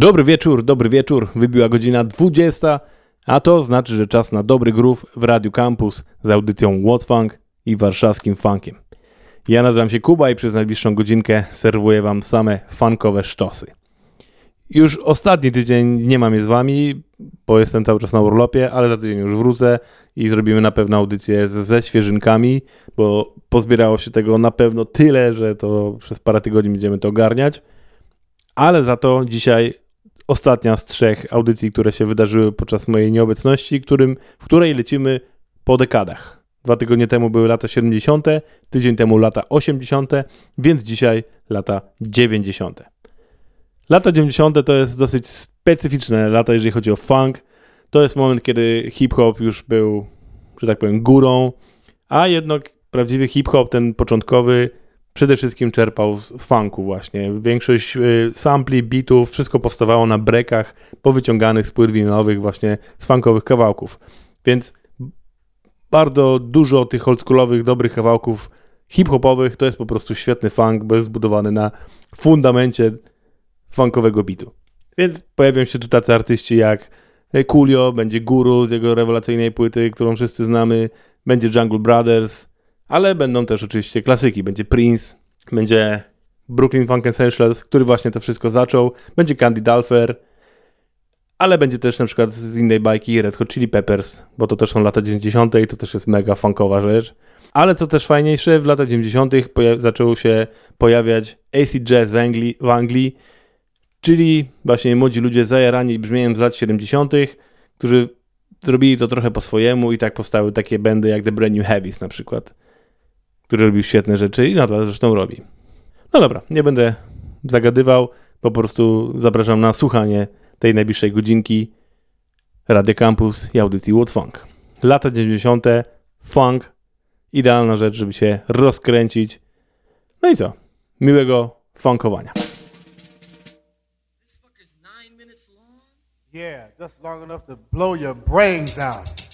Dobry wieczór, dobry wieczór. Wybiła godzina 20, a to znaczy, że czas na dobry groove w Radiu Campus z audycją What Funk i warszawskim funkiem. Ja nazywam się Kuba i przez najbliższą godzinkę serwuję wam same funkowe sztosy. Już ostatni tydzień nie mam je z wami, bo jestem cały czas na urlopie, ale za tydzień już wrócę i zrobimy na pewno audycję ze, ze świeżynkami, bo pozbierało się tego na pewno tyle, że to przez parę tygodni będziemy to ogarniać. Ale za to dzisiaj ostatnia z trzech audycji, które się wydarzyły podczas mojej nieobecności, którym, w której lecimy po dekadach. Dwa tygodnie temu były lata 70., tydzień temu lata 80., więc dzisiaj lata 90. Lata 90. to jest dosyć specyficzne lata, jeżeli chodzi o funk. To jest moment, kiedy hip-hop już był, że tak powiem, górą, a jednak prawdziwy hip-hop, ten początkowy, przede wszystkim czerpał z funku właśnie. Większość y, sampli, bitów, wszystko powstawało na brekach powyciąganych z płyt winylowych właśnie z funkowych kawałków. Więc bardzo dużo tych oldschoolowych, dobrych kawałków hip-hopowych to jest po prostu świetny funk, bo jest zbudowany na fundamencie funkowego bitu. Więc pojawią się tu tacy artyści jak Coolio, będzie Guru z jego rewelacyjnej płyty, którą wszyscy znamy, będzie Jungle Brothers, ale będą też oczywiście klasyki. Będzie Prince, będzie Brooklyn Funk Essentials, który właśnie to wszystko zaczął, będzie Candy Dulfer, ale będzie też na przykład z innej bajki Red Hot Chili Peppers, bo to też są lata 90. i to też jest mega funkowa rzecz. Ale co też fajniejsze, w latach 90. zaczął się pojawiać AC Jazz w Anglii, w Anglii, czyli właśnie młodzi ludzie zajarani brzmieniem z lat 70., którzy zrobili to trochę po swojemu i tak powstały takie bandy jak The Brand New Heavies na przykład który robił świetne rzeczy i nadal zresztą robi. No dobra, nie będę zagadywał, po prostu zapraszam na słuchanie tej najbliższej godzinki Radio Campus i audycji What Funk. Lata 90. funk, idealna rzecz, żeby się rozkręcić. No i co? Miłego funkowania. Yeah, just long enough to blow your brains out.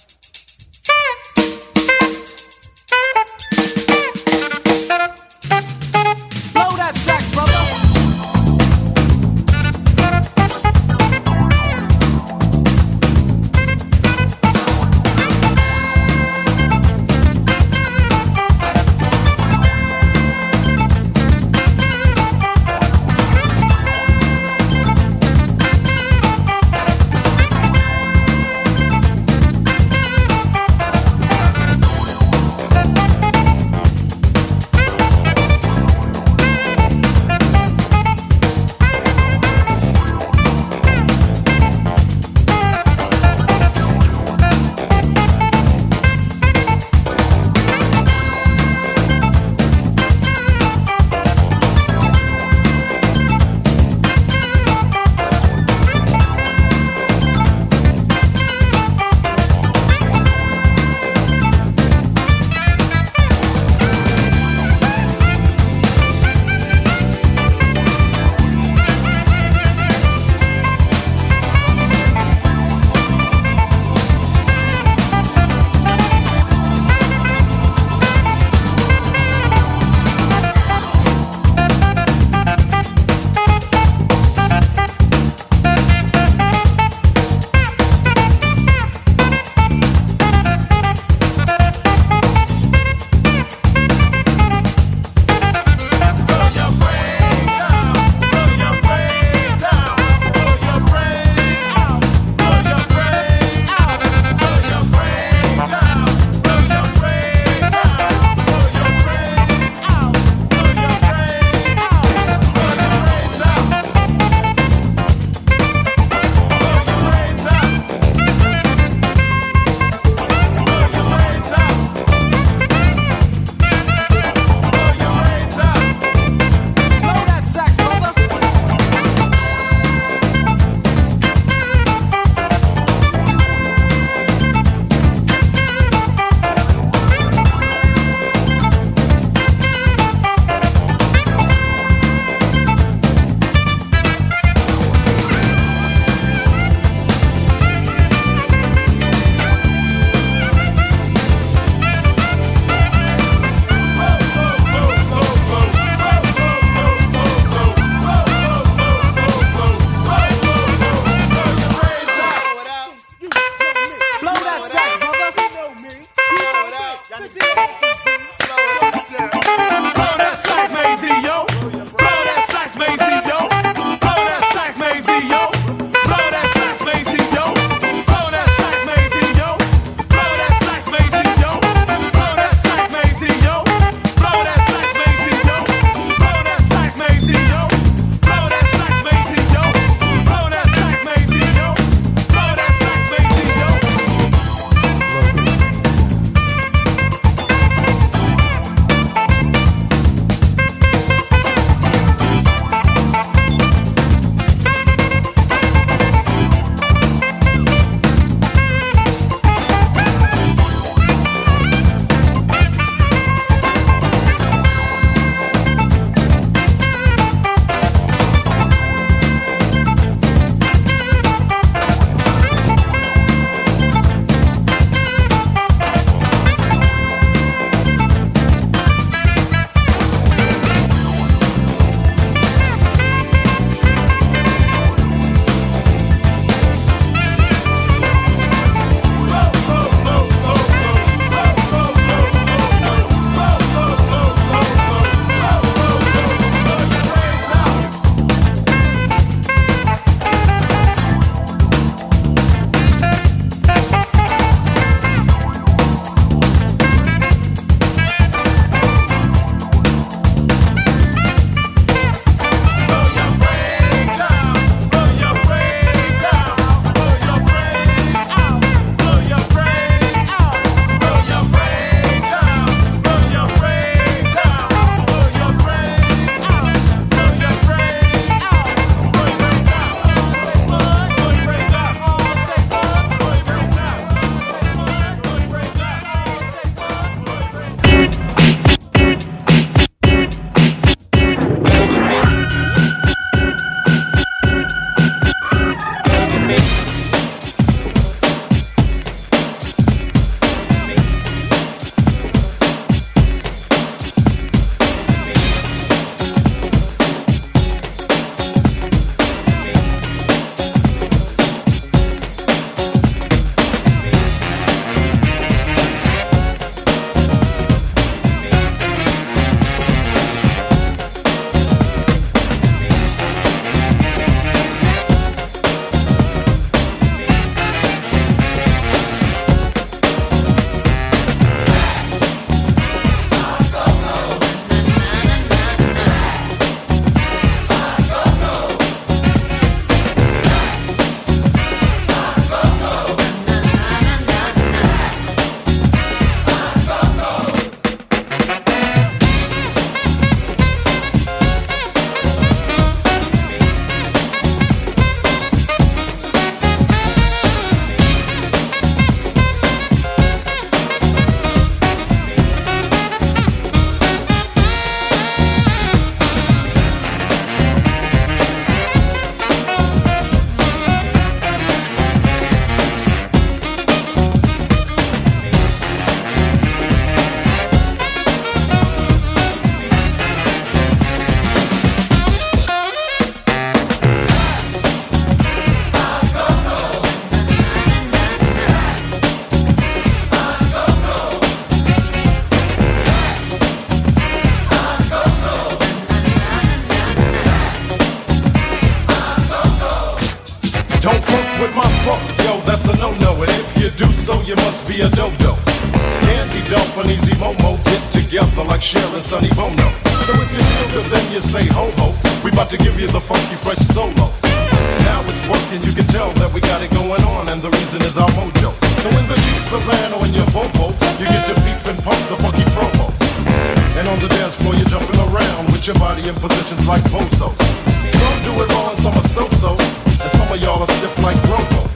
And on the dance floor, you're jumping around with your body in positions like Bozo. Some do it and some are so-so, and some of y'all are stiff like Robo.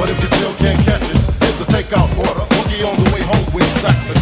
But if you still can't catch it, here's a takeout order. Boogie on the way home with Sax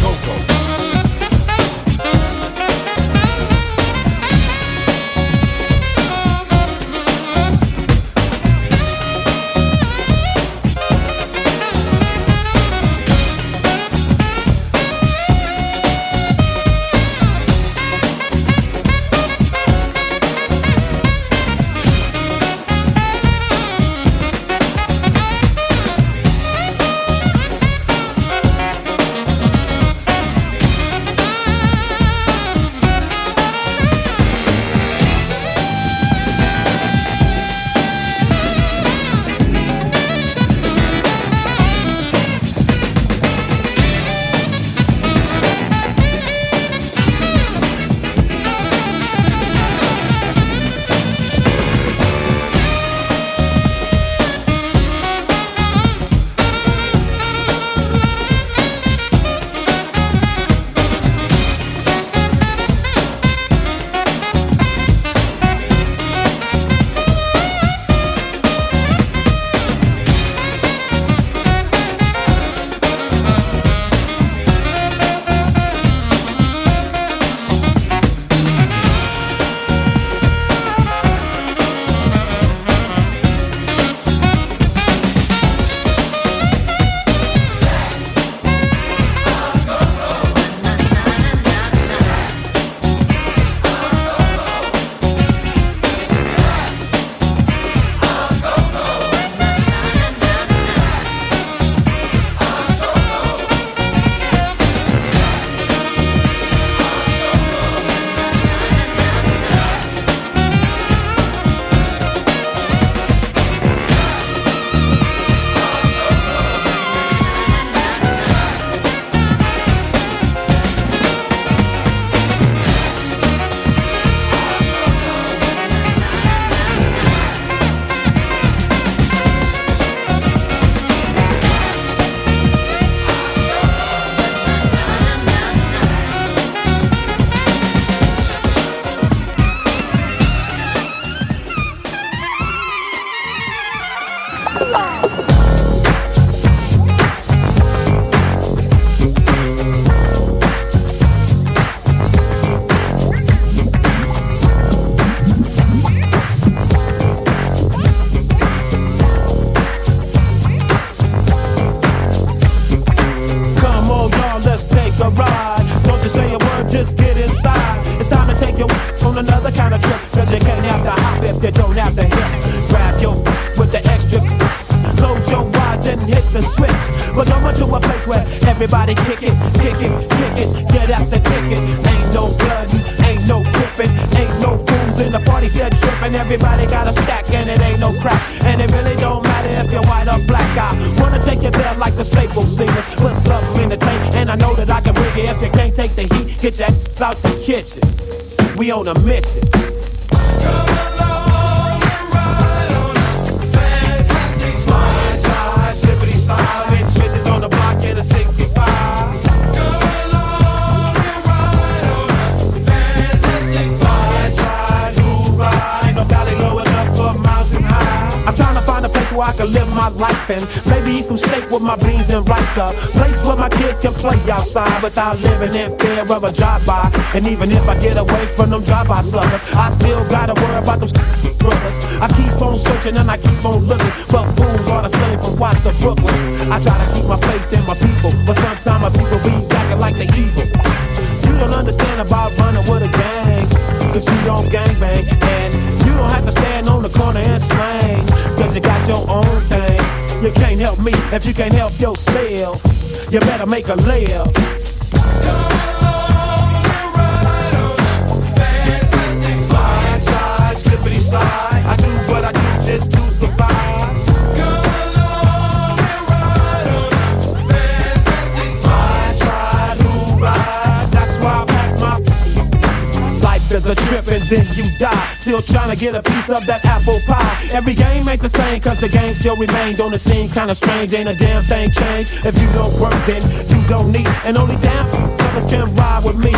without living in fear of a drive-by. And even if I get away from them drive-by suckers, I still gotta worry about them brothers. I keep on searching and I keep on looking but fools all the same from Watts to Brooklyn. I try to keep my faith in my people, but sometimes my people be acting like they evil. You don't understand about running with a gang, cause you don't gang bang. And don't have to stand on the corner and slang, cause you got your own thing. You can't help me if you can't help yourself. You better make a live. I do what I do just to then you die. Still trying to get a piece of that apple pie. Every game ain't the same, cause the game still remain. Don't it seem kinda strange? Ain't a damn thing changed. If you don't work, then you don't need. And only damn fellas can ride with me.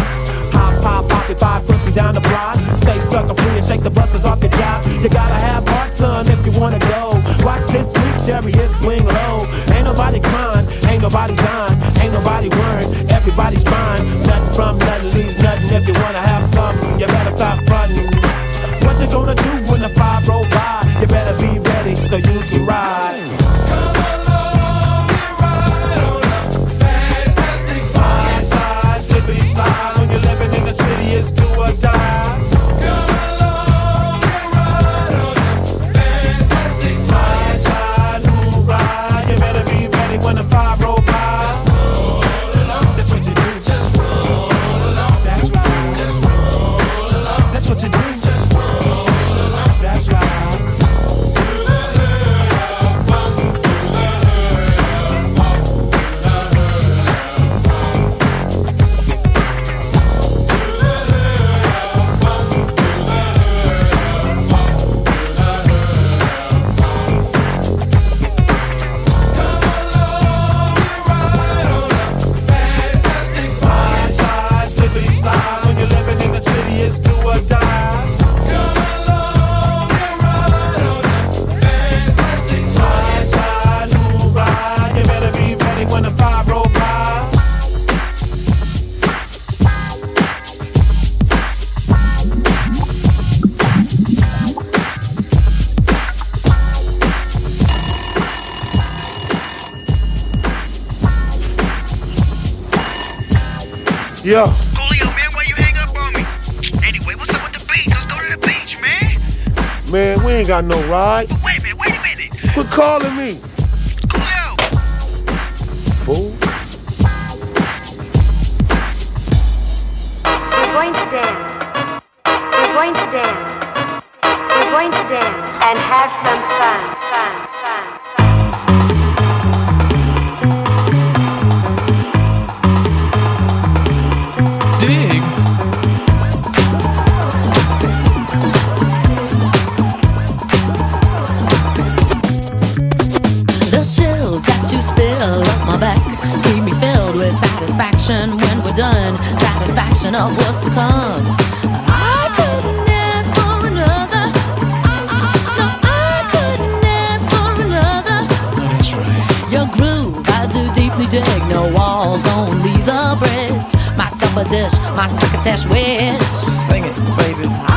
Hop, hop, I put me down the block. Stay sucker free and shake the buses off your job. You gotta have heart, son, if you wanna go. Watch this sweet chariot swing low. Ain't nobody crying, ain't nobody dying, ain't nobody worrying. Everybody's trying. Nothing from nothing leaves nothing. If you wanna have something, you better stop fronting. What you gonna do when the five roll by? You better be ready so you can ride. Slide, living in the city, it's got no ride. Wait a minute, wait a minute. Quit calling me, Crew, I do deeply dig. No walls, only the bridge. My supper dish, my succotash wish. Sing it, baby.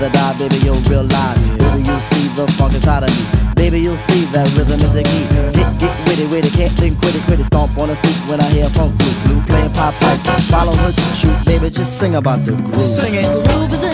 The dive, baby, you'll realize. Baby, you'll see the funk inside of me. Baby, you'll see that rhythm is a key. Get, get witty, witty, can't think, quit it, quit it. Stomp on the stoop when I hear funk blue. Blue playing pop pipe. Follow her to shoot, baby, just sing about the groove. Sing it. Groove is in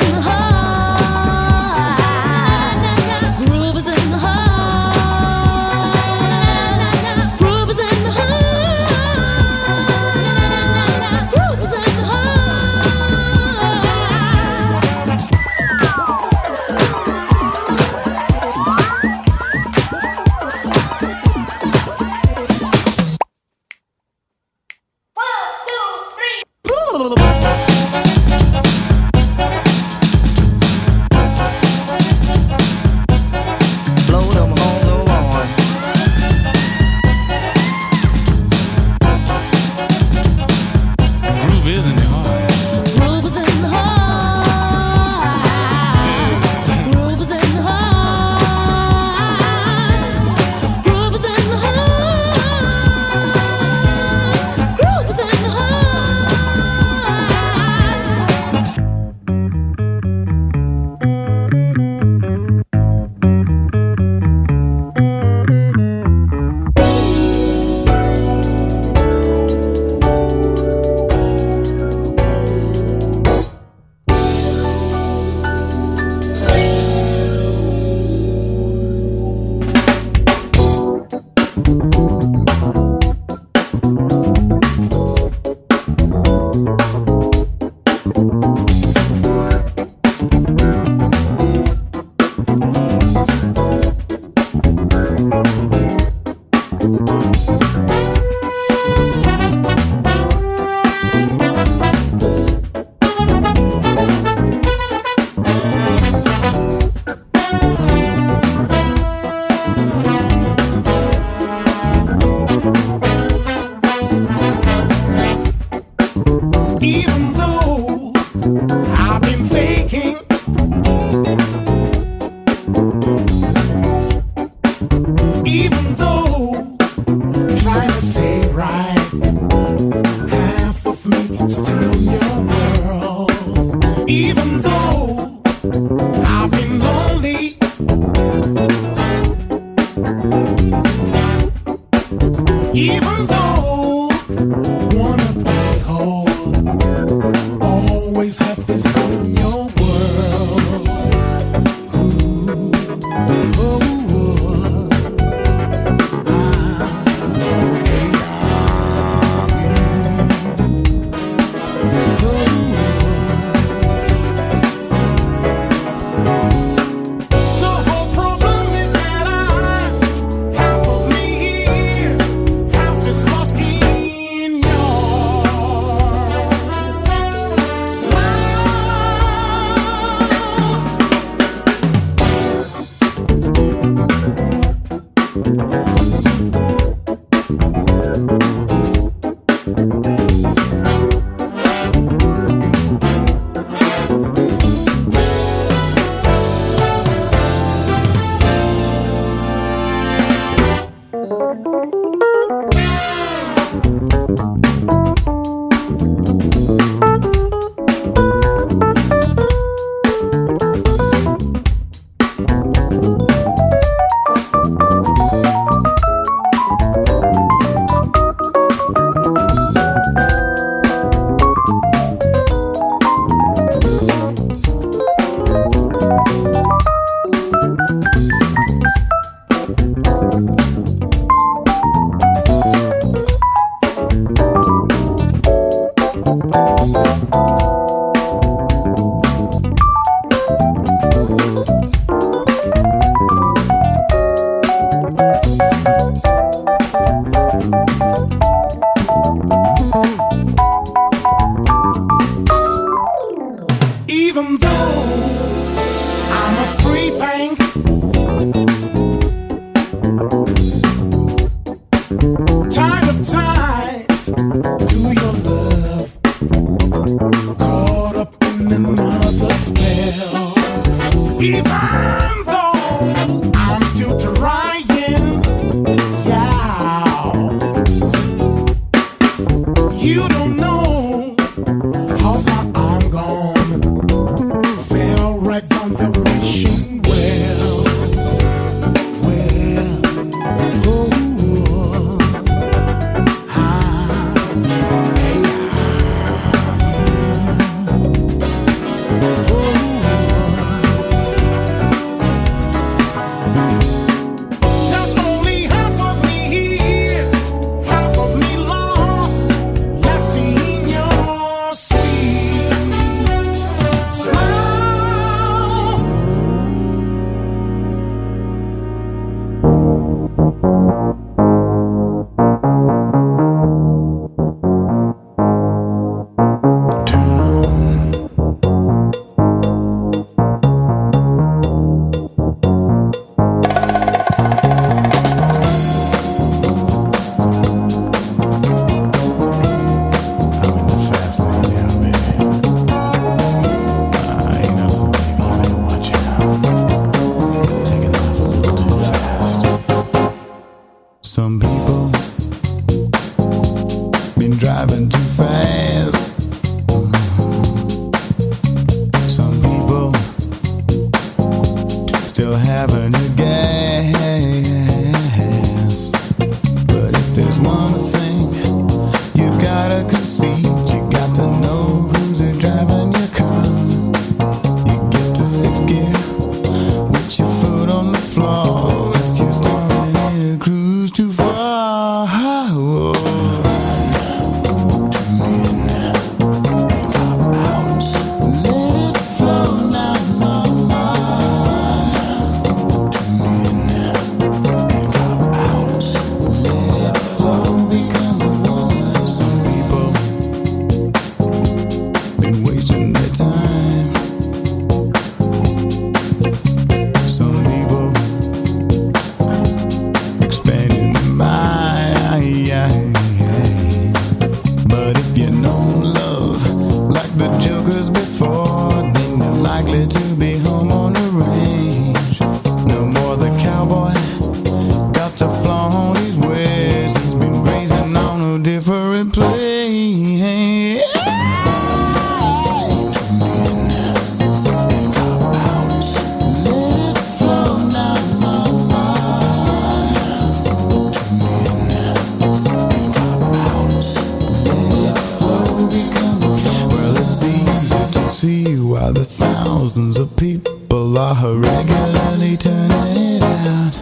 Are regularly turning it out.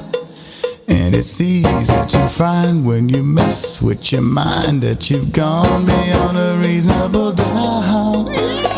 And it's easy to find when you mess with your mind that you've gone beyond a reasonable doubt.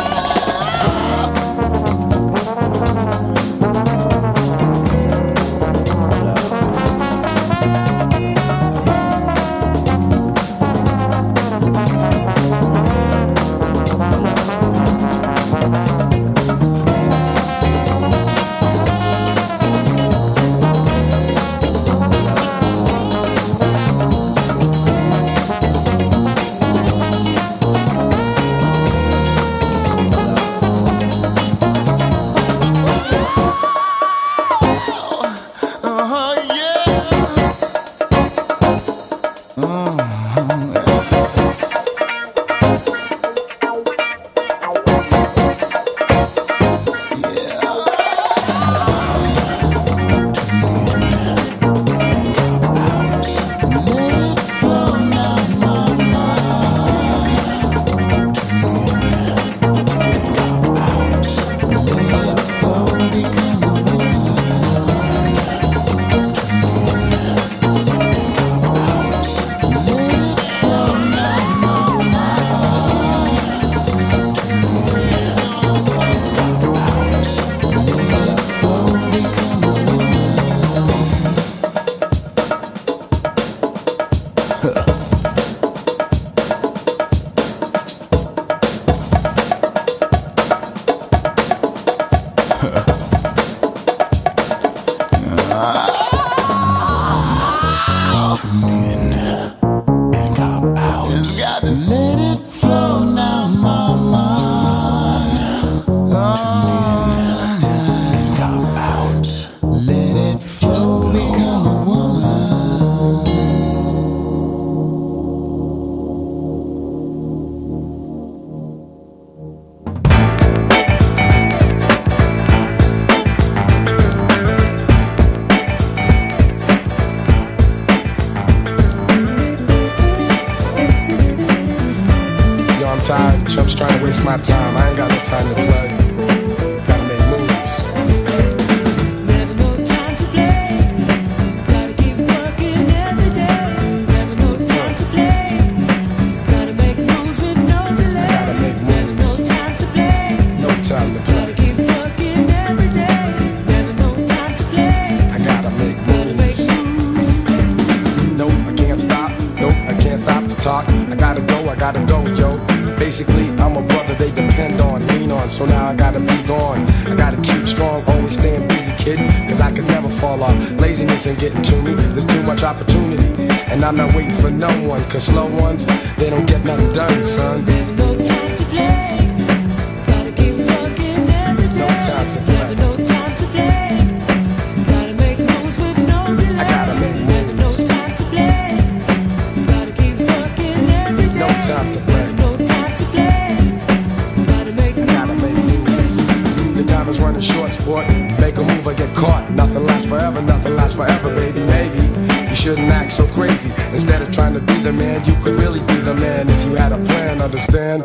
Time is running short, sport. Make a move or get caught. Nothing lasts forever, nothing lasts forever, baby. Maybe you shouldn't act so crazy. Instead of trying to be the man, you could really be the man if you had a plan. Understand?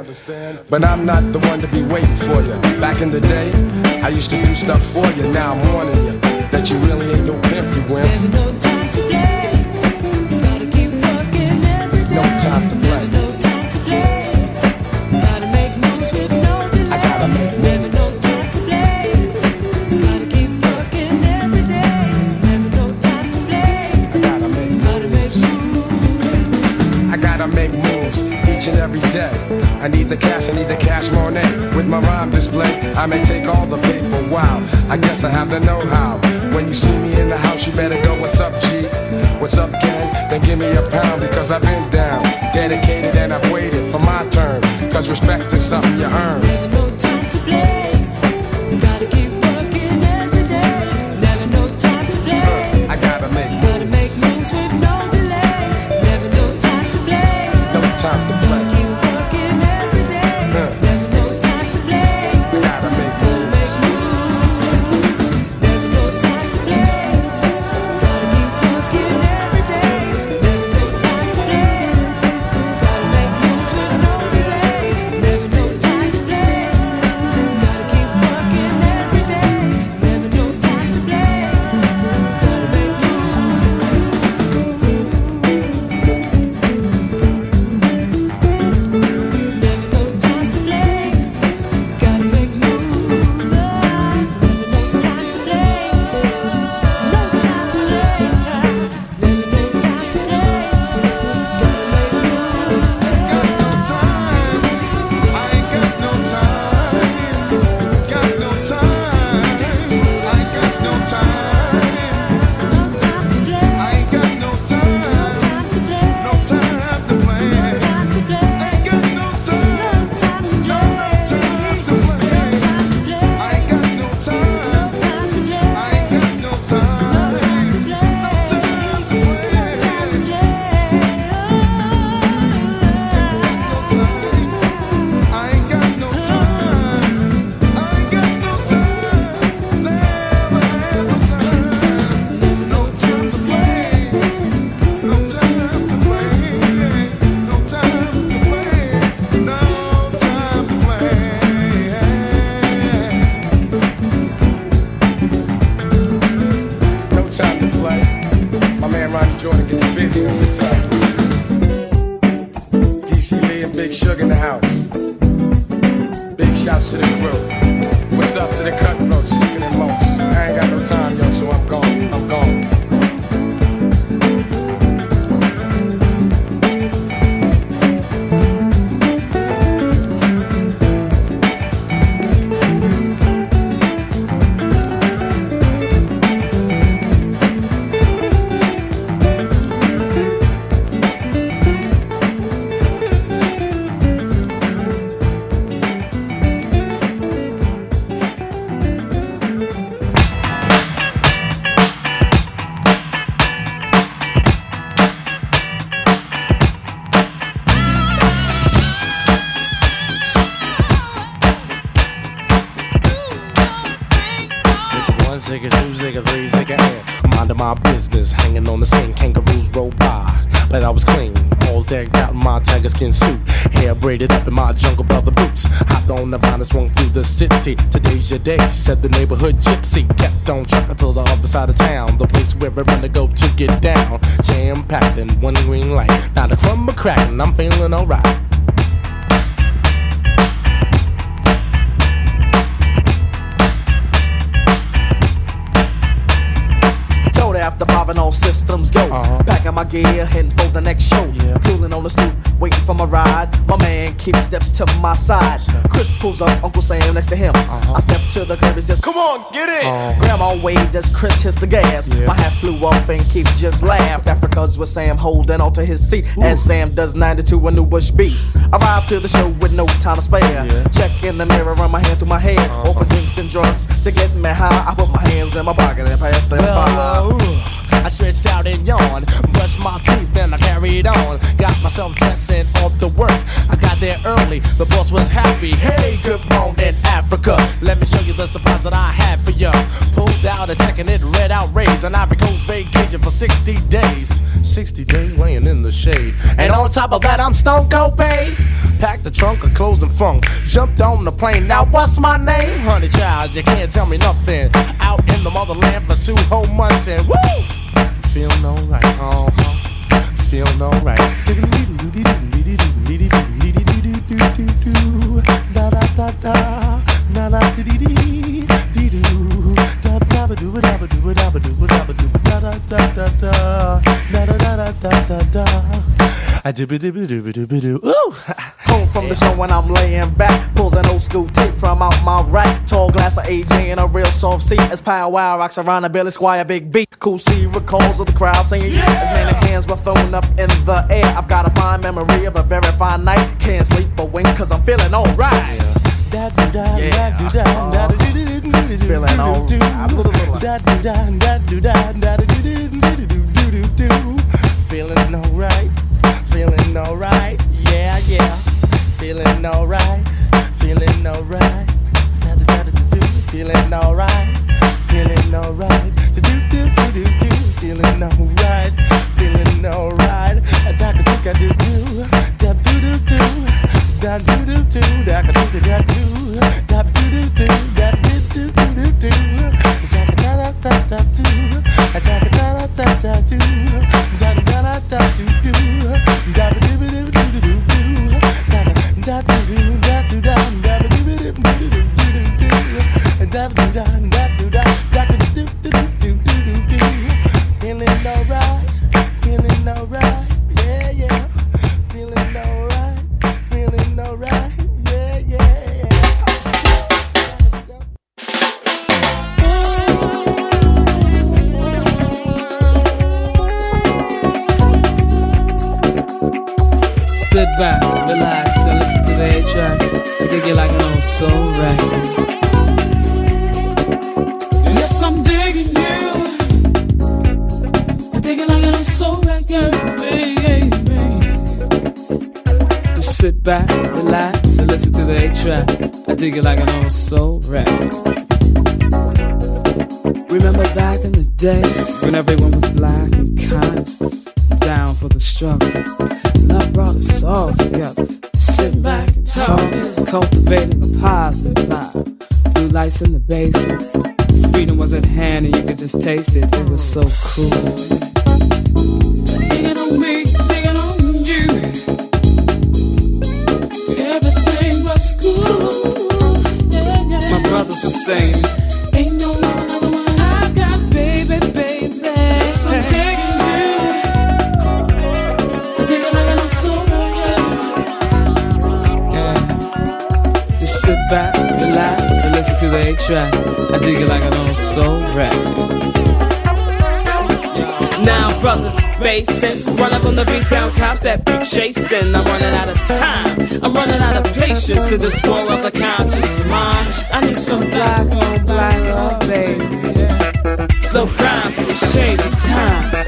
But I'm not the one to be waiting for you. Back in the day, I used to do stuff for you. Now I'm warning you that you really ain't no pimp, you wimp. Never no time to play. Gotta keep working every day. No time to play. And every day. I need the cash, I need the cash money. With my rhyme display, I may take all the paper. Wow, I guess I have the know-how. When you see me in the house, you better go, what's up, G? What's up, gang? Then give me a pound because I've been down. Dedicated and I've waited for my turn. Cause respect is something you earn. Zigga, two zigga, three zigga, and minding my business, hanging on the scene. Kangaroos roll by, but I was clean, all decked out in my tiger skin suit, hair braided up in my jungle brother boots. Hopped on the vine, swung through the city. Today's your day, said the neighborhood gypsy. Kept on trucking till the other side of town, the place where I run to go to get down. Jam packed in one green light, not a crumb cracking. I'm feeling alright. And all systems go. Uh-huh. Packing my gear, heading for the next show. Cooling on the stoop, waiting for my ride. My man keeps steps to my side. Chris pulls up, Uncle Sam next to him. Uh-huh. I step to the curb, and says, Come on, get it! Uh-huh. Grandma waved as Chris hits the gas. My hat flew off and Keith just laughed. Africa's with Sam holding onto his seat. As Sam does 92 a new Bush beat. Arrived to the show with no time to spare. Check in the mirror, run my hand through my hair. Offer drinks and drugs to get me high. I put my hands in my pocket and pass them Well, by. uh, ooh, I stretched out and yawned, brushed my teeth, then I carried on. Got myself dressed and off to work. I got there early, the boss was happy. Hey, good morning, Africa. Let me show you the surprise that I had for ya. Pulled out a check and it read out raise an Ivory Coast vacation for 60 days. 60 days laying in the shade. And on top of that, I'm stone cold paid. Packed the trunk of clothes and funk. Jumped on the plane. Now what's my name? Honey child, you can't tell me nothing. Out in the motherland for two whole months and woo! Feeling alright, uh huh. Feeling alright. Da da da da, da da dee dee dee, dee doo. Da da ba doo ba da ba doo ba da ba doo ba da ba doo da da da da da, da da da da da da da. I doo ba doo ba doo ba doo ba doo. Ooh! from the show when I'm laying back. Pulled an old school tape from out my rack. Tall glass of AJ and a real soft seat. As Power Wow rocks around a Billy Squier Big beat. Cool C recalls of the crowd singing. Yeah! As many hands were thrown up in the air. I've got a fine memory of a very fine night. Can't sleep but win cause I'm feeling alright. Yeah. Feeling alright. Feeling alright. Feeling alright. Yeah, yeah. Feeling alright, feeling alright. Feeling alright, feeling alright. Do do do do do. Feeling alright, feeling alright. Da da da do do. Da do do do. Da do do do. Da da do da do. Da do do do. Da do do do do do. Da da da da da do. Da da da da da do. Da da da da do dig it like an old soul record. Remember back in the day when everyone was black and conscious, down for the struggle. Love brought us all together. Sit back and talk, cultivating a positive vibe. Blue lights in the basement. Freedom was at hand and you could just taste it. It was so cool. brothers basing. Running from the beat down cops that be chasing. I'm running out of time. I'm running out of patience to this ball of the conscious mind. I need some black on black love, baby. So grind for the change of time.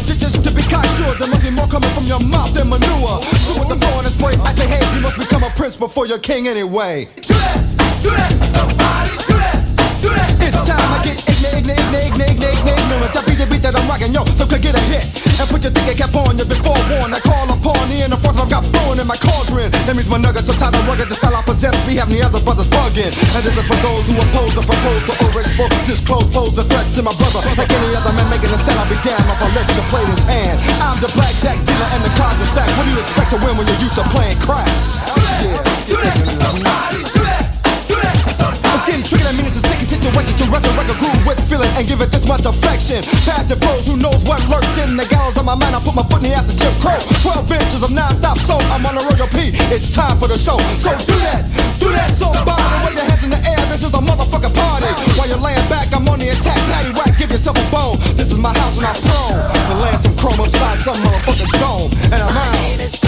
Ditches to be kind, sure. There must be more coming from your mouth than manure. So with the the spray, I say, hey, you must become a prince before you're king anyway. Do that, do that, somebody, do that, do that. It's time I get ignorant, ignorant, ignorant, ignorant, ignorant. That beat the beat that I'm rocking, yo, so could get a hit. And put your thinking cap on, you've been forewarned. I call upon the inner force I've got born in my cauldron. That means my nuggets, sometimes I rugged the style I possess. We have the other brothers bugging. And this is for those who oppose the proposed to overexpose. Disclose, pose the threat to my brother. Like any other man making a stand, I'll be damned if I let you play this hand. I'm the blackjack dealer and the cards are stacked. What do you expect to win when you're used to playing craps? It's getting tricky, that means it's a situation to resurrect a groove with feeling and give it this much affection. Past the flows, who knows what lurks in the gallows of my mind. I put my foot in the ass of Jim Crow. 12 inches of non-stop soul, I'm on a royal P. It's time for the show. So do that, do that, so. Wave your hands in the air, this is a motherfucking party. While you're laying back, I'm on the attack. Patty whack, give yourself a bone. This is my house and I'm prone. And laying some chrome upside some motherfucker's dome. And I'm out.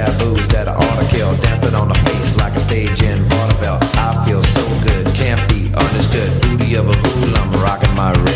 taboos that I ought to kill. Dancing on the face like a stage in vaudeville. I feel so good, can't be understood. Booty of a hoodlum, rocking my.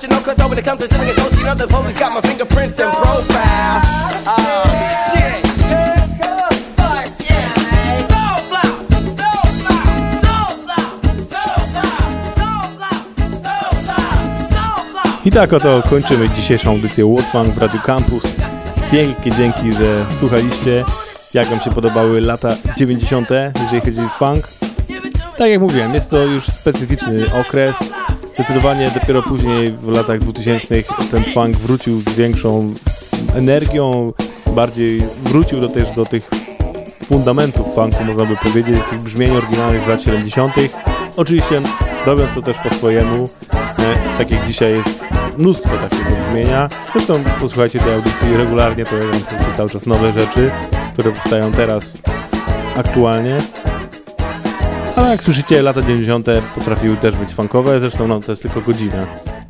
professional, cause though when it comes to and toasting other police got my fingerprints and profile. Uh, I tak oto kończymy dzisiejszą audycję Łotwan w Radiu Campus. Pięknie dzięki, że słuchaliście. Jak Wam się podobały lata 90., jeżeli chodzi o funk? Tak jak mówiłem, jest to już specyficzny okres, zdecydowanie dopiero później w latach 2000 ten funk wrócił z większą energią, bardziej wrócił do, też do tych fundamentów funku, można by powiedzieć, tych brzmień oryginalnych z lat 70. Oczywiście robiąc to też po swojemu, e, tak jak dzisiaj jest mnóstwo takiego brzmienia. Zresztą posłuchajcie tej audycji regularnie, to ja cały czas nowe rzeczy, które powstają teraz aktualnie. Ale jak słyszycie, lata 90. potrafiły też być funkowe, zresztą no, to jest tylko godzina.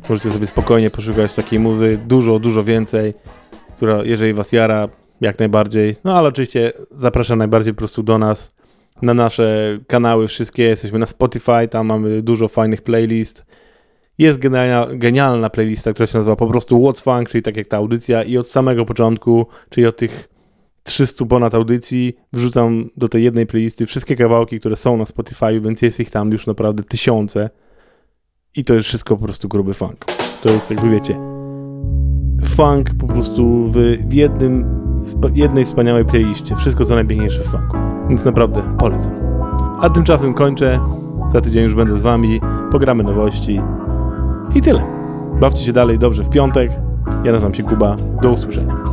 Możecie sobie spokojnie poszukać takiej muzy, dużo, dużo więcej, która jeżeli was jara, jak najbardziej. No ale oczywiście zapraszam najbardziej po prostu do nas, na nasze kanały wszystkie, jesteśmy na Spotify, tam mamy dużo fajnych playlist. Jest genialna, genialna playlista, która się nazywa po prostu What's Funk, czyli tak jak ta audycja i od samego początku, czyli od tych 300 ponad audycji, wrzucam do tej jednej playlisty wszystkie kawałki, które są na Spotify, więc jest ich tam już naprawdę tysiące i to jest wszystko po prostu gruby funk. To jest jakby wiecie, funk po prostu w, jednym, jednej wspaniałej playliście. Wszystko co najpiękniejsze w funku. Więc naprawdę polecam. A tymczasem kończę. Za tydzień już będę z wami. Pogramy nowości. I tyle. Bawcie się dalej dobrze w piątek. Ja nazywam się Kuba. Do usłyszenia.